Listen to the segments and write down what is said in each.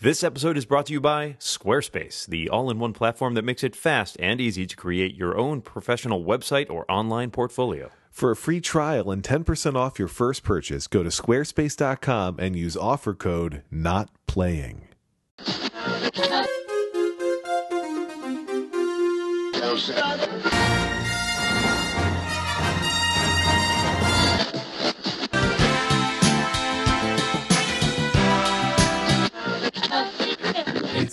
This episode is brought to you by Squarespace, the all in one platform that makes it fast and easy to create your own professional website or online portfolio. For a free trial and 10% off your first purchase, go to squarespace.com and use offer code not playing.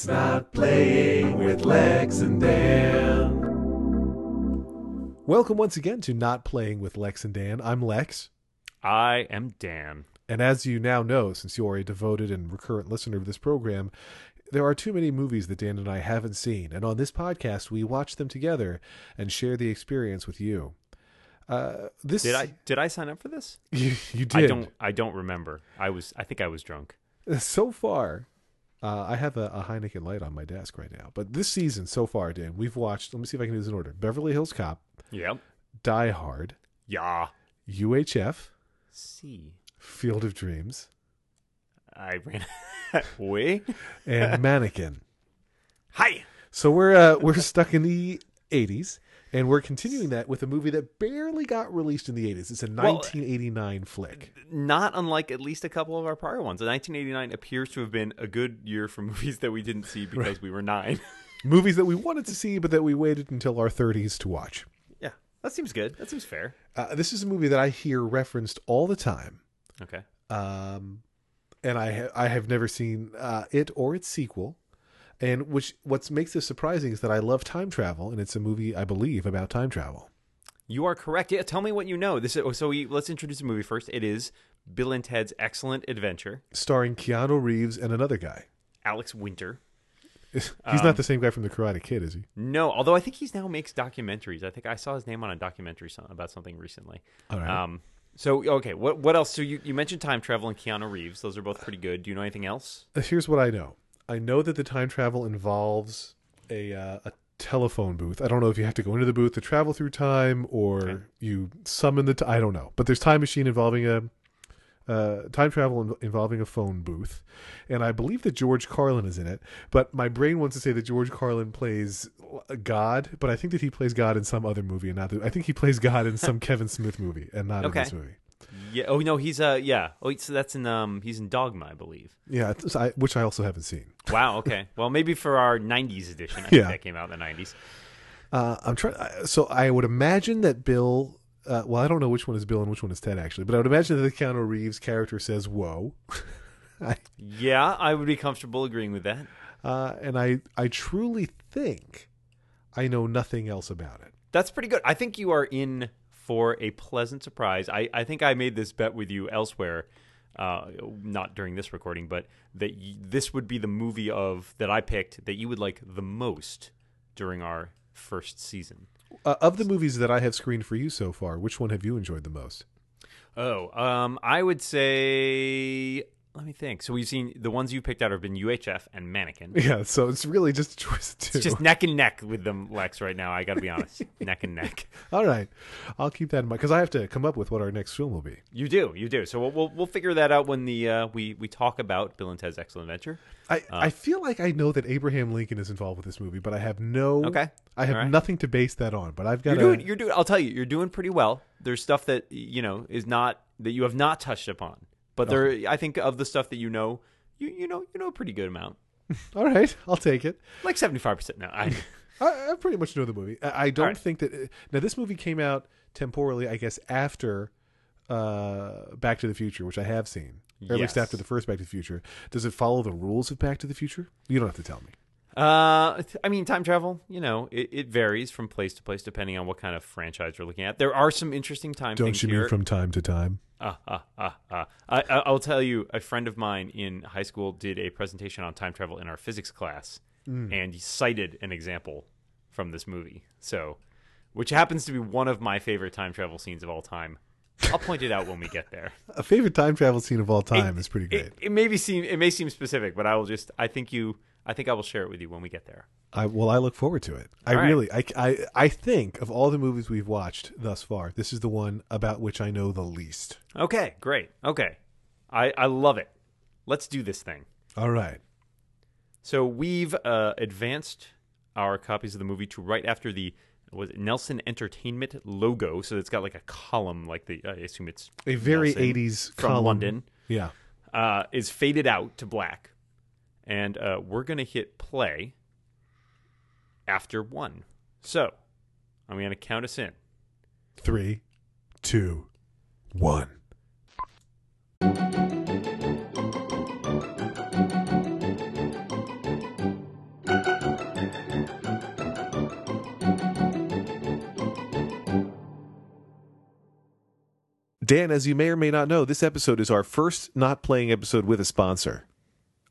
It's not playing with Lex and Dan. Welcome once again to Not Playing with Lex and Dan. I'm Lex. I am Dan. And as you now know, since you are a devoted and recurrent listener of this program, there are too many movies that Dan and I haven't seen. And on this podcast, we watch them together and share the experience with you. Uh, this Did I did I sign up for this? You, you did. I don't I don't remember. I was I think I was drunk. So far, uh, I have a, a Heineken light on my desk right now. But this season, so far, Dan, we've watched. Let me see if I can do this in order: Beverly Hills Cop, Yep. Die Hard, Yeah. UHF, C. Field of Dreams, I ran away. and Mannequin. Hi. So we're uh, we're stuck in the '80s, and we're continuing that with a movie that barely got released in the '80s. It's a Well, 1989 flick. Not unlike at least a couple of our prior ones. The 1989 appears to have been a good year for movies that we didn't see because we were nine. Movies that we wanted to see, but that we waited until our 30s to watch. yeah, that seems good. That seems fair. Uh, this is a movie that I hear referenced all the time, Okay. um, and I ha- I have never seen uh, it or its sequel. And which what makes this surprising is that I love time travel, and it's a movie I believe about time travel. You are correct. Yeah, tell me what you know. This is, so we let's introduce the movie first. It is Bill and Ted's Excellent Adventure. Starring Keanu Reeves and another guy. Alex Winter. He's Um, not the same guy from The Karate Kid, is he? No, although I think he's now makes documentaries. I think I saw his name on a documentary about something recently. All right. Um, so okay, what what else? So you, you mentioned time travel and Keanu Reeves. Those are both pretty good. Do you know anything else? Uh, Here's what I know. I know that the time travel involves a uh, a telephone booth. I don't know if you have to go into the booth to travel through time or Okay. you summon the. T- I don't know, but there's time machine involving a. Uh, time travel in- involving a phone booth, and I believe that George Carlin is in it. But my brain wants to say that George Carlin plays God, but I think that he plays God in some other movie, and not. The, I think he plays God in some Kevin Smith movie, and not Okay. in this movie. Yeah. Oh no, he's uh yeah. Oh, so that's in um he's in Dogma, I believe. Yeah, it's- I, which I also haven't seen. Wow. Okay. well, maybe for our '90s edition. I Yeah. think that came out in the '90s. Uh, I'm trying. So I would imagine that Bill. Uh, well, I don't know which one is Bill and which one is Ted actually, but I would imagine that the Keanu Reeves character says "whoa," I, Yeah, I would be comfortable agreeing with that. uh, and I I truly think I know nothing else about it. That's pretty good. I think you are in for a pleasant surprise. I, I think I made this bet with you elsewhere, uh, not during this recording, but that y- this would be the movie of that I picked that you would like the most during our first season. Uh, of the movies that I have screened for you so far, which one have you enjoyed the most? Oh, um, I would say. Let me think. So we've seen the ones you picked out have been UHF and Mannequin. Yeah, so it's really just a choice of two. It's just neck and neck with them, Lex. Right now, I got to be honest, neck and neck. All right, I'll keep that in mind because I have to come up with what our next film will be. You do, you do. So we'll we'll, we'll figure that out when the uh, we we talk about Bill and Ted's Excellent Adventure. I, I feel like I know that Abraham Lincoln is involved with this movie, but I have no. Okay. I have right. nothing to base that on, but I've got. You're doing, you're doing. I'll tell you, you're doing pretty well. There's stuff that you know is not that you have not touched upon, but there, I think of the stuff that you know, you you know, you know a pretty good amount, All right, I'll take it. like seventy five percent. No, I, I, I pretty much know the movie. I, I don't right. think that now this movie came out temporally, I guess, after uh, Back to the Future, which I have seen, or at least after the first Back to the Future. Does it follow the rules of Back to the Future? You don't have to tell me. Uh, I mean, time travel. You know, it, it varies from place to place depending on what kind of franchise we're looking at. There are some interesting time Don't things you here. mean from time to time? Ah, ah, ah, ah. I, I'll tell you, a friend of mine in high school did a presentation on time travel in our physics class, and he cited an example from this movie. So, which happens to be one of my favorite time travel scenes of all time. I'll point it out when we get there. A favorite time travel scene of all time is pretty great. It, it may be seem it may seem specific, but I will just I think you I think I will share it with you when we get there. I well, I look forward to it. I All right. really, I, I, I think of all the movies we've watched thus far, this is the one about which I know the least. Okay, great. Okay, I I love it. Let's do this thing. All right. So we've uh, advanced our copies of the movie to right after the was it Nelson Entertainment logo. So it's got like a column, like the I assume it's A very Nelson 80s from column. London. Yeah. Uh, is faded out to black, and uh, we're gonna hit play after one. So I'm gonna count us in. Three, two, one. Dan, as you may or may not know, this episode is our first not playing episode with a sponsor.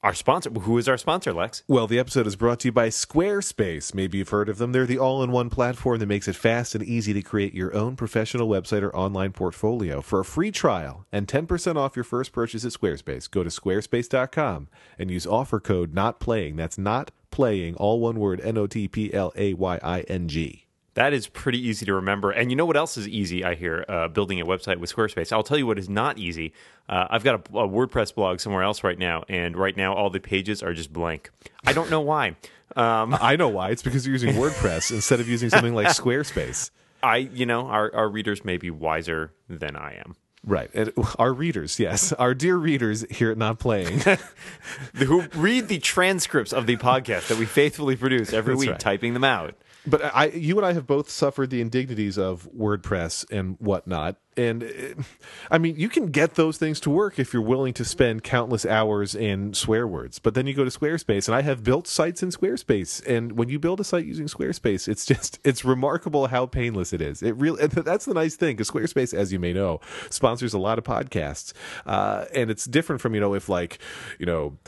Our sponsor, who is our sponsor, Lex? Well, the episode is brought to you by Squarespace. Maybe you've heard of them. They're the all in one platform that makes it fast and easy to create your own professional website or online portfolio. For a free trial and 10% off your first purchase at Squarespace, go to squarespace.com and use offer code NOT PLAYING. That's not playing, all one word, N O T P L A Y I N G. That is pretty easy to remember. And you know what else is easy, I hear, uh, building a website with Squarespace? I'll tell you what is not easy. Uh, I've got a, a WordPress blog somewhere else right now, and right now all the pages are just blank. I don't know why. Um, I know why. It's because you're using WordPress instead of using something like Squarespace. I, you know, our, our readers may be wiser than I am. Right. And our readers, yes. Our dear readers here at Not Playing. Who read the transcripts of the podcast that we faithfully produce every That's week, right. typing them out. But I, you and I have both suffered the indignities of WordPress and whatnot. And uh, I mean, you can get those things to work if you're willing to spend countless hours in swear words. But then you go to Squarespace, and I have built sites in Squarespace. And when you build a site using Squarespace, it's just it's remarkable how painless it is. It really that's the nice thing because Squarespace, as you may know, sponsors a lot of podcasts, uh, and it's different from you know if like you know.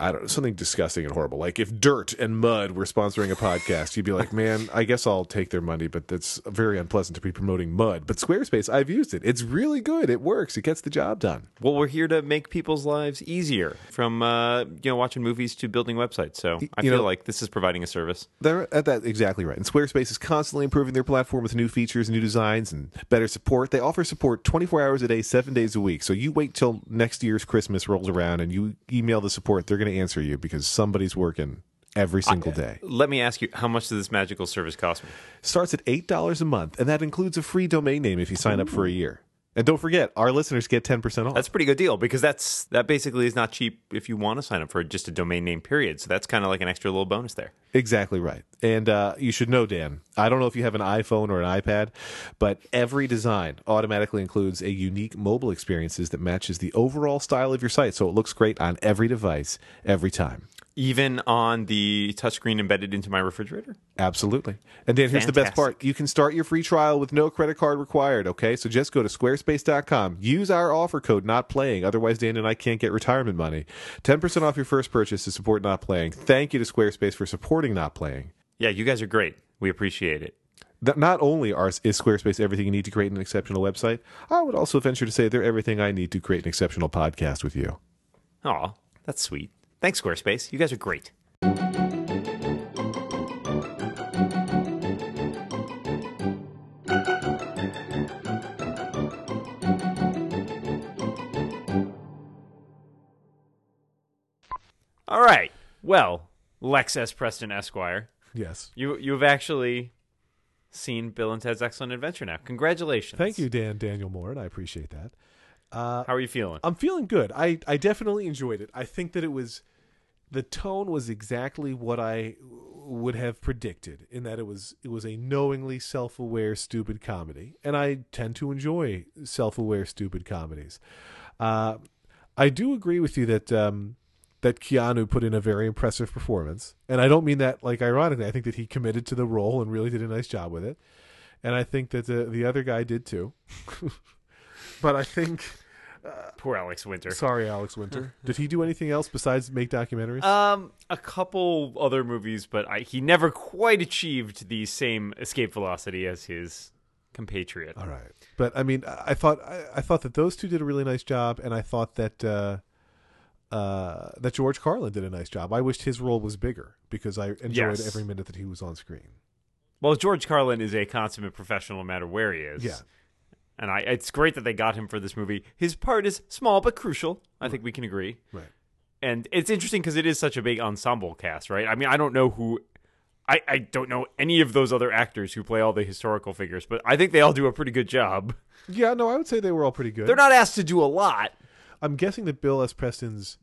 I don't know, something disgusting and horrible. Like if Dirt and Mud were sponsoring a podcast, you'd be like, man, I guess I'll take their money, but that's very unpleasant to be promoting Mud. But Squarespace, I've used it. It's really good. It works. It gets the job done. Well, we're here to make people's lives easier from, uh, you know, watching movies to building websites. So I you feel know- like this is providing a service. They're at that exactly right. And Squarespace is constantly improving their platform with new features, new designs, and better support. They offer support 24 hours a day, seven days a week. So you wait till next year's Christmas rolls around and you email the support. They're going to answer you because somebody's working every single day. Let me ask you, how much does this magical service cost me? starts at $8 a month, and that includes a free domain name if you sign up for a year. And don't forget, our listeners get 10% off. That's a pretty good deal because that's that basically is not cheap if you want to sign up for just a domain name period. So that's kind of like an extra little bonus there. exactly right. And uh, you should know, Dan, I don't know if you have an iPhone or an iPad, but every design automatically includes a unique mobile experiences that matches the overall style of your site. So it looks great on every device, every time. Even on the touchscreen embedded into my refrigerator. Absolutely. And Dan, here's the best part. You can start your free trial with no credit card required, okay? So just go to squarespace.com. Use our offer code not playing. Otherwise Dan and I can't get retirement money. 10% off your first purchase to support not playing. Thank you to Squarespace for supporting not playing. Yeah, you guys are great. We appreciate it. Not only are, is Squarespace everything you need to create an exceptional website, I would also venture to say they're everything I need to create an exceptional podcast with you. Aw, that's sweet. Thanks, Squarespace. You guys are great. All right. Well, Lex S. Preston Esquire, Yes. you you've actually seen Bill and Ted's Excellent Adventure now. Congratulations. Thank you, Dan Daniel Moren, and I appreciate that. How are you feeling? I'm feeling good. I, I definitely enjoyed it. I think that it was the tone was exactly what I would have predicted in that it was it was a knowingly self-aware stupid comedy and I tend to enjoy self-aware stupid comedies. Uh, I do agree with you that um, that Keanu put in a very impressive performance and I don't mean that like ironically I think that he committed to the role and really did a nice job with it and I think that the the other guy did too. but I think Poor Alex Winter. Sorry, Alex Winter. Did he do anything else besides make documentaries? Um, a couple other movies, but I, he never quite achieved the same escape velocity as his compatriot. All right, but I mean, I I thought I, I thought that those two did a really nice job, and I thought that uh, uh, that George Carlin did a nice job. I wished his role was bigger because I enjoyed Yes. every minute that he was on screen. Well, George Carlin is a consummate professional, no matter where he is. Yeah. And I it's great that they got him for this movie. His part is small but crucial. I think we can agree. Right. and it's interesting because it is such a big ensemble cast, right? I mean, I don't know who. I, I don't know any of those other actors who play all the historical figures, but I think they all do a pretty good job. Yeah, no, I would say they were all pretty good. They're not asked to do a lot. I'm guessing that Bill S. Preston's,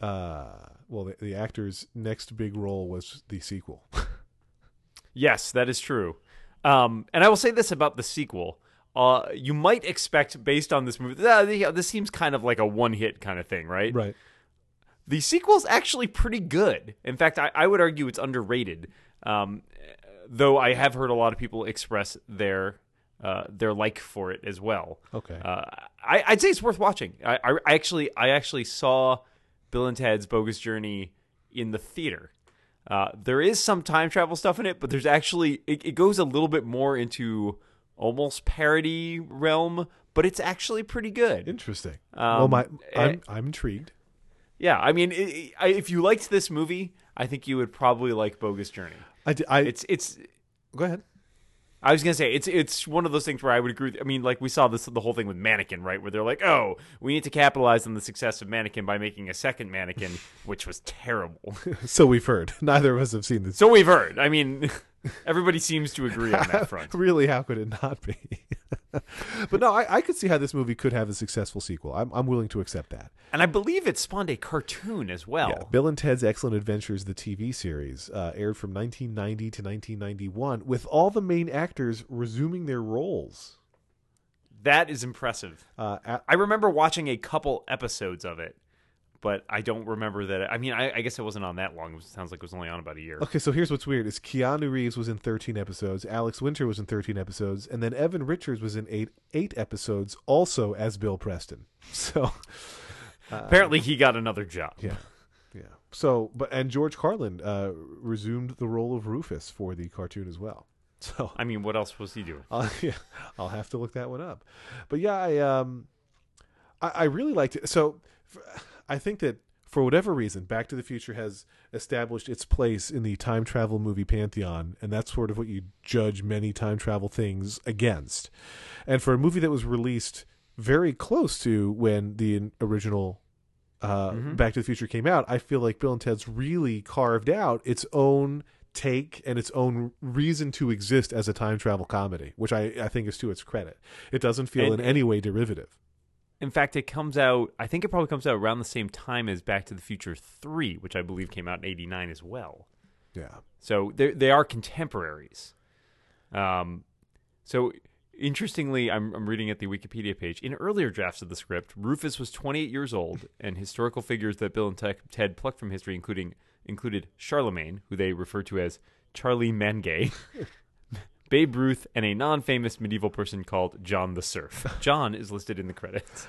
uh, well, the, the actor's next big role was the sequel. Yes, that is true. Um, and I will say this about the sequel. Uh, you might expect, based on this movie, uh, this seems kind of like a one hit kind of thing, right? right. The sequel's actually pretty good. In fact, I, I would argue it's underrated. Um, though I have heard a lot of people express their uh, their like for it as well. Okay. Uh, I, I'd say it's worth watching. I, I, I actually I actually saw Bill and Ted's Bogus Journey in the theater. Uh, there is some time travel stuff in it, but there's actually it, it goes a little bit more into almost parody realm, but it's actually pretty good. Interesting. Um, well, my eh, I'm I'm intrigued. Yeah, I mean, it, I, if you liked this movie, I think you would probably like Bogus Journey. I, I It's it's. go ahead. I was gonna say it's it's one of those things where I would agree. With, I mean, like we saw this the whole thing with Mannequin, right? Where they're like, "Oh, we need to capitalize on the success of Mannequin by making a second Mannequin," which was terrible. So we've heard. Neither of us have seen this. so we've heard. I mean, everybody seems to agree on that front. really, how could it not be? but no, I, I could see how this movie could have a successful sequel. I'm I'm willing to accept that. And I believe it spawned a cartoon as well. Yeah, Bill and Ted's Excellent Adventures, the TV series, uh, aired from 1990 to 1991, with all the main actors resuming their roles. That is impressive. Uh, at, I remember watching a couple episodes of it, but I don't remember that. I mean, I, I guess it wasn't on that long. It sounds like it was only on about a year. okay, so here's what's weird: is Keanu Reeves was in 13 episodes, Alex Winter was in 13 episodes, and then Evan Richards was in eight eight episodes, also as Bill Preston. So Apparently, he got another job. yeah, yeah. So, but and George Carlin uh, resumed the role of Rufus for the cartoon as well. So I mean, what else was he doing? I'll, yeah, I'll have to look that one up. But yeah, I um, I, I really liked it. So I think that for whatever reason, Back to the Future has established its place in the time travel movie pantheon, and that's sort of what you judge many time travel things against. And for a movie that was released very close to when the original uh, Back to the Future came out, I feel like Bill and Ted's really carved out its own take and its own reason to exist as a time travel comedy, which I, I think is to its credit. It doesn't feel And- in any way derivative. In fact, it comes out. I think it probably comes out around the same time as Back to the Future Three, which I believe came out in '89 as well. Yeah. So they they are contemporaries. Um, so interestingly, I'm I'm reading at the Wikipedia page. In earlier drafts of the script, Rufus was 28 years old, and historical figures that Bill and Ted, Ted plucked from history, including included Charlemagne, who they refer to as Charlie Mangay. Babe Ruth and a non-famous medieval person called John the Serf. John is listed in the credits.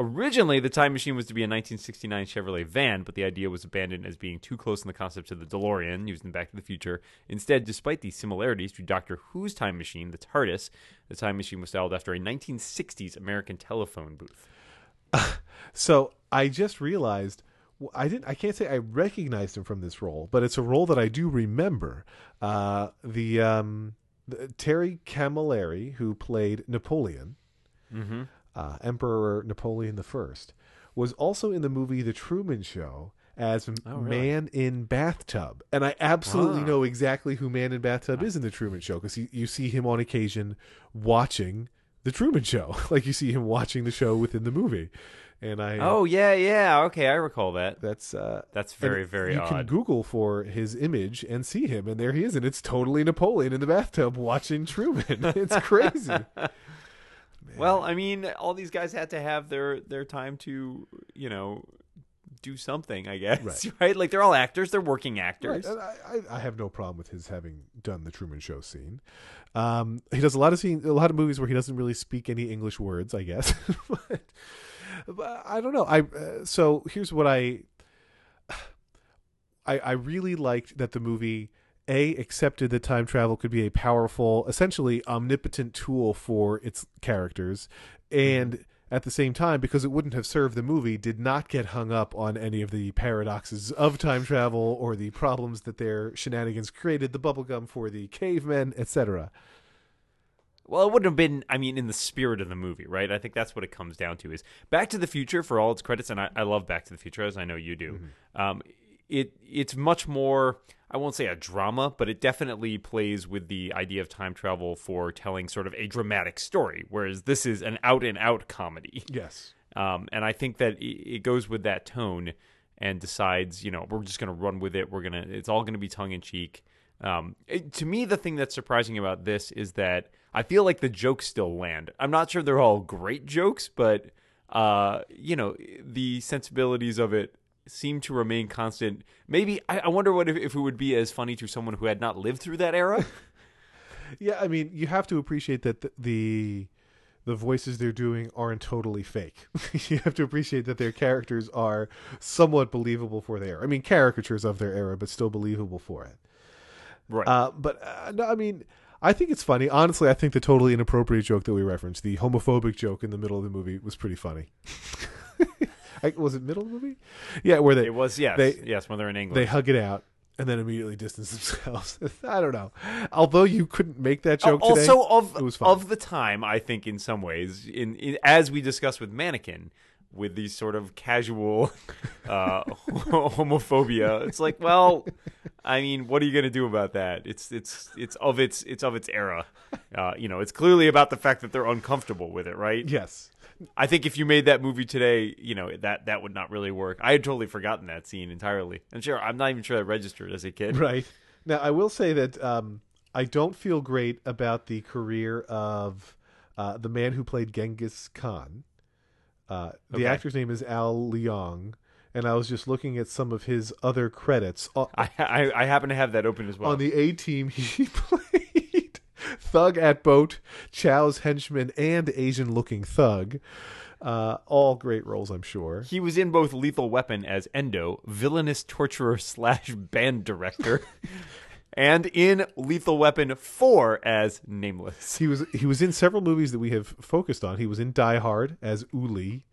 Originally, the time machine was to be a 1969 Chevrolet van, but the idea was abandoned as being too close in the concept to the DeLorean used in Back to the Future. Instead, despite the similarities to Doctor Who's time machine, the TARDIS, the time machine was styled after a 1960s American telephone booth. So I just realized I didn't. I can't say I recognized him from this role, but it's a role that I do remember. Uh, the, um, the Terry Camilleri, who played Napoleon, Mm-hmm. uh, Emperor Napoleon the First, was also in the movie The Truman Show as Oh, really? Man in Bathtub, and I absolutely Ah. know exactly who Man in Bathtub is in The Truman Show because you see him on occasion watching The Truman Show, like you see him watching the show within the movie, and I Oh yeah, yeah. Okay, I recall that. that's uh, That's very, very you odd. can Google for his image and see him, and there he is, and it's totally Napoleon in the bathtub watching Truman. it's crazy. Well, I mean, all these guys had to have their their time to, you know, do something. I guess, Right. right? Like they're all actors. They're working actors. and I, I, I have no problem with his having done the Truman Show scene. Um, he does a lot of scene, a lot of movies where he doesn't really speak any English words, I guess. but I don't know. I uh, so here's what I, I I really liked that the movie a accepted that time travel could be a powerful, essentially omnipotent tool for its characters, and at the same time, because it wouldn't have served the movie, did not get hung up on any of the paradoxes of time travel or the problems that their shenanigans created, the bubblegum for the cavemen, etc. well, it wouldn't have been. I mean, in the spirit of the movie, right? I think that's what it comes down to. Is Back to the Future for all its credits, and I, I love Back to the Future as I know you do. Um, it it's much more. I won't say a drama, but it definitely plays with the idea of time travel for telling sort of a dramatic story, whereas this is an out and out comedy. Yes. Um, and I think that it it goes with that tone and decides, you know, we're just going to run with it. We're going to, it's all going to be tongue in cheek. Um, it- to me, the thing that's surprising about this is that I feel like the jokes still land. I'm not sure they're all great jokes, but, uh, you know, the sensibilities of it seem to remain constant. Maybe, I, I wonder what if, if it would be as funny to someone who had not lived through that era. Yeah, I mean, you have to appreciate that the the, the voices they're doing aren't totally fake. you have to appreciate that their characters are somewhat believable for their era. I mean, caricatures of their era, but still believable for it. right. Uh, but uh, no, I mean, I think it's funny. Honestly, I think the totally inappropriate joke that we referenced, the homophobic joke in the middle of the movie, was pretty funny. I, was it middle of the movie? Yeah, where they it was, yes. they- yes, when they're in England. they hug it out and then immediately distance themselves. I don't know. Although you couldn't make that joke today, also of was fun. of the time i think in some ways in, in as we discussed with mannequin with these sort of casual uh homophobia. It's like well i mean what are you going to do about that? It's it's it's of its it's of its era. Uh you know it's clearly about the fact that they're uncomfortable with it right? Yes. i think if you made that movie today you know that that would not really work. I had totally forgotten that scene entirely. And sure i'm not even sure I registered as a kid. Right. Now, I will say that um, I don't feel great about the career of uh, the man who played Genghis Khan. Uh, the Okay. actor's name is Al Leong, and I was just looking at some of his other credits. Uh, I, I i happen to have that open as well On the A team, he played Thug at Boat, Chow's henchman, and Asian looking thug. Uh, all great roles, I'm sure. He was in both Lethal Weapon as Endo, villainous torturer slash band director, and in Lethal Weapon 4 as Nameless. He was he was in several movies that we have focused on. He was in Die Hard as Uli.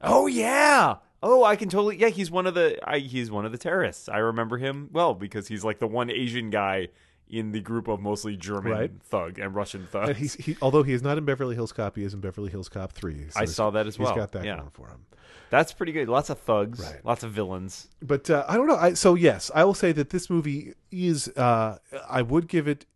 Oh yeah. Oh, I can totally. Yeah, he's one of the. I, he's one of the terrorists. I remember him well because he's like the one Asian guy in the group of mostly German Right. thug and Russian thugs. And he's he, although he is not in Beverly Hills Cop, he is in Beverly Hills Cop Three. So I saw that as well. He's got that Yeah. going for him. That's pretty good. Lots of thugs. Right. Lots of villains. But uh, I don't know. I, so yes, I will say that this movie is. Uh, I would give it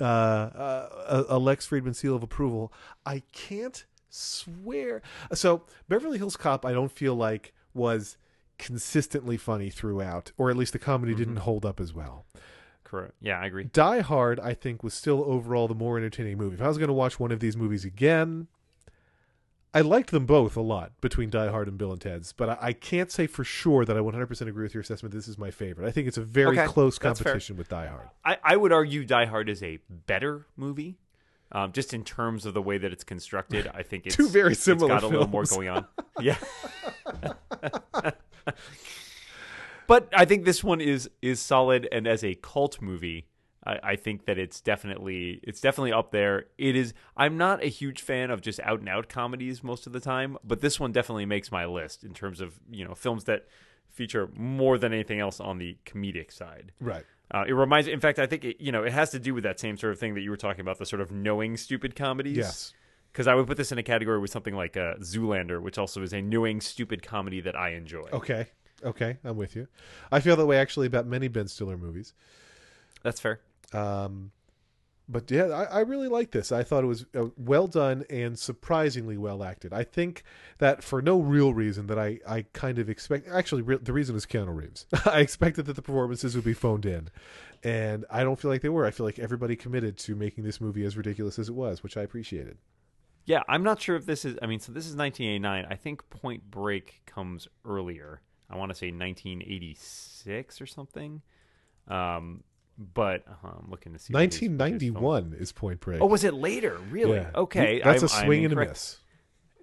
uh, uh, a, a Lex Friedman seal of approval. I can't swear. So Beverly Hills Cop, I don't feel like was consistently funny throughout, or at least the comedy Mm-hmm. didn't hold up as well. Correct. Yeah, I agree. Die Hard, I think, was still overall the more entertaining movie. If I was going to watch one of these movies again, I liked them both a lot between Die Hard and Bill and Ted's, but I, I can't say for sure that I 100% agree with your assessment. This is my favorite. I think it's a very Okay, close competition with Die Hard. I, I would argue Die Hard is a better movie, um, just in terms of the way that it's constructed. I think it's Two very similar It's got a little more going on. Yeah. but I think this one is is solid, and as a cult movie, I, I think that it's definitely it's definitely up there. It is. I'm not a huge fan of just out and out comedies most of the time, but this one definitely makes my list in terms of you know films that feature more than anything else on the comedic side. Right. Uh, it reminds, in fact, I think it, you know it has to do with that same sort of thing that you were talking about, the sort of knowing stupid comedies. Yes. Because I would put this in a category with something like uh, Zoolander, which also is a knowing stupid comedy that I enjoy. Okay. Okay. I'm with you. I feel that way actually about many Ben Stiller movies. That's fair. Um, but yeah, I, I really like this. I thought it was uh, well done and surprisingly well acted. I think that for no real reason that I, I kind of expect. Actually, re- the reason is Keanu Reeves. I expected that the performances would be phoned in, and I don't feel like they were. I feel like everybody committed to making this movie as ridiculous as it was, which I appreciated. Yeah, I'm not sure if this is. I mean, so this is 1989. I think Point Break comes earlier. I want to say 1986 or something. Um, but uh, I'm looking to see. what his- what his film- 1991 is Point Break. Oh, was it later? Really? Yeah. Okay, that's I'm- a swing and a miss.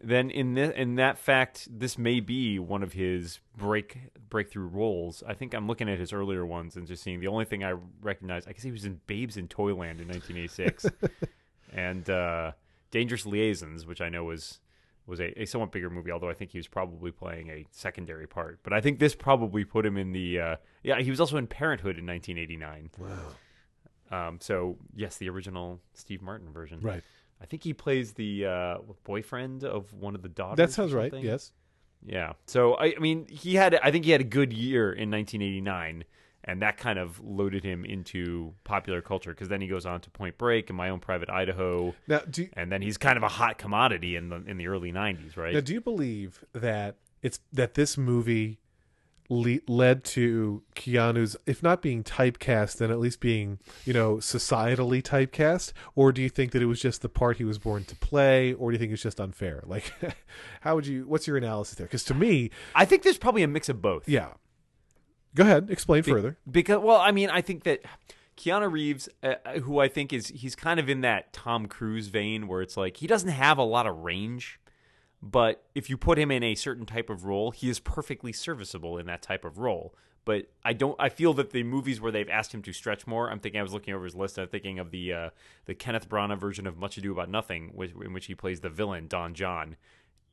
then in this, in that fact, this may be one of his break breakthrough roles. I think I'm looking at his earlier ones and just seeing the only thing I recognize. I guess he was in Babes in Toyland in 1986, and uh, Dangerous Liaisons, which I know was was a, a somewhat bigger movie. Although I think he was probably playing a secondary part. But I think this probably put him in the uh, yeah. He was also in Parenthood in 1989. Wow. Um, so yes, the original Steve Martin version. Right. I think he plays the uh, boyfriend of one of the daughters. That sounds right. Yes. Yeah. So I, I mean, he had. I think he had a good year in 1989, and that kind of loaded him into popular culture because then he goes on to Point Break and My Own Private Idaho, Now, do you, and then he's kind of a hot commodity in the in the early 90s, right? now do you believe that it's that this movie le- led to Keanu's, if not being typecast, then at least being you know societally typecast, or do you think that it was just the part he was born to play, or do you think it's just unfair? Like, how would you? What's your analysis there? Because to me, I think there's probably a mix of both. yeah. Go ahead, explain further. Because, well, I mean, I think that Keanu Reeves, uh, who I think is he's kind of in that Tom Cruise vein where it's like he doesn't have a lot of range, but if you put him in a certain type of role, he is perfectly serviceable in that type of role. But I don't. I feel that the movies where they've asked him to stretch more. I'm thinking. I was looking over his list. I'm thinking of the uh, the Kenneth Branagh version of Much Ado About Nothing, which, in which he plays the villain Don John.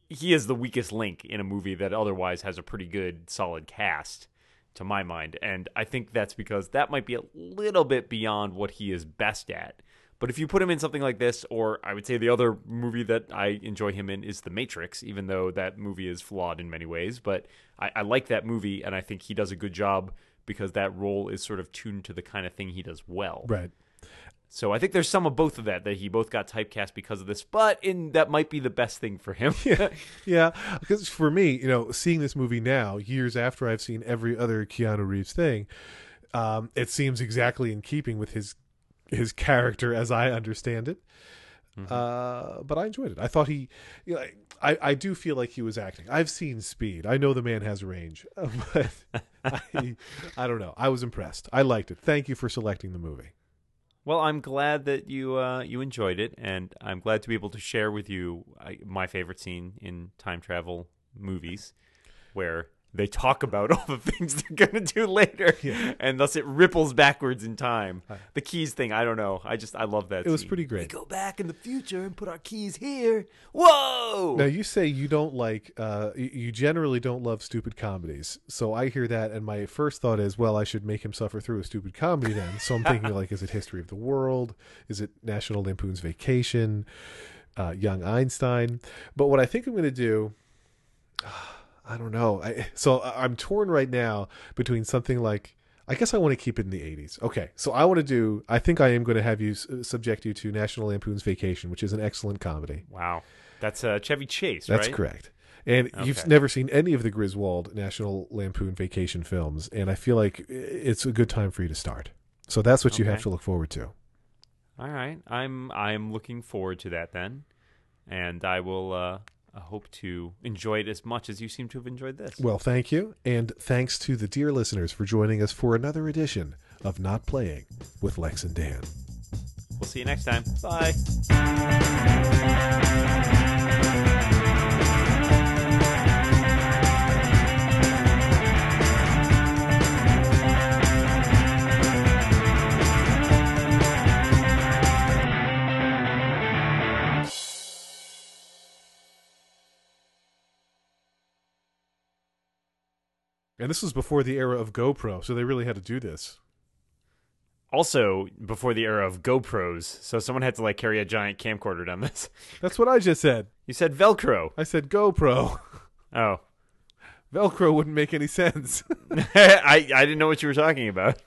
He is the weakest link in a movie that otherwise has a pretty good, solid cast to my mind. And I think that's because that might be a little bit beyond what he is best at. But if you put him in something like this, or I would say the other movie that I enjoy him in is The Matrix, even though that movie is flawed in many ways. But I, I like that movie, and I think he does a good job because that role is sort of tuned to the kind of thing he does well. Right. So I think there's some of both of that that he both got typecast because of this, but in that might be the best thing for him. yeah, yeah. Because for me, you know, seeing this movie now, years after I've seen every other Keanu Reeves thing, um, it seems exactly in keeping with his his character as I understand it. Uh, but I enjoyed it. I thought he, you know, I, I do feel like he was acting. I've seen Speed. I know the man has range, but I, I don't know. I was impressed. I liked it. Thank you for selecting the movie. Well, I'm glad that you uh, you enjoyed it, and I'm glad to be able to share with you uh, my favorite scene in time travel movies, where they talk about all the things they're gonna do later, Yeah. and thus it ripples backwards in time. The keys thing, I don't know. I just I love that. It was pretty great. We go back in the future and put our keys here. Whoa! Now you say you don't like, uh, you- you generally don't love stupid comedies. So I hear that, and my first thought is, well, I should make him suffer through a stupid comedy then. So I'm thinking, like, is it History of the World? Is it National Lampoon's Vacation? Uh, Young Einstein? But what I think I'm going to do, I don't know. I, so I'm torn right now between something like. I guess I want to keep it in the 80s. Okay, so I want to do. I think I am going to have you subject you to National Lampoon's Vacation, which is an excellent comedy. wow, that's uh, Chevy Chase, That's right? correct. And you've never seen any of the Griswold National Lampoon Vacation films, and I feel like it's a good time for you to start. So that's what you have to look forward to. All right, I'm I'm looking forward to that then, and I will uh, I hope to enjoy it as much as you seem to have enjoyed this. Well, thank you, and thanks to the dear listeners for joining us for another edition of Not Playing with Lex and Dan. We'll see you next time. Bye. And this was before the era of GoPro, so they really had to do this. Also, before the era of GoPros, so someone had to like carry a giant camcorder down this. That's what I just said. You said Velcro. I said GoPro. Oh, Velcro wouldn't make any sense. I I didn't know what you were talking about.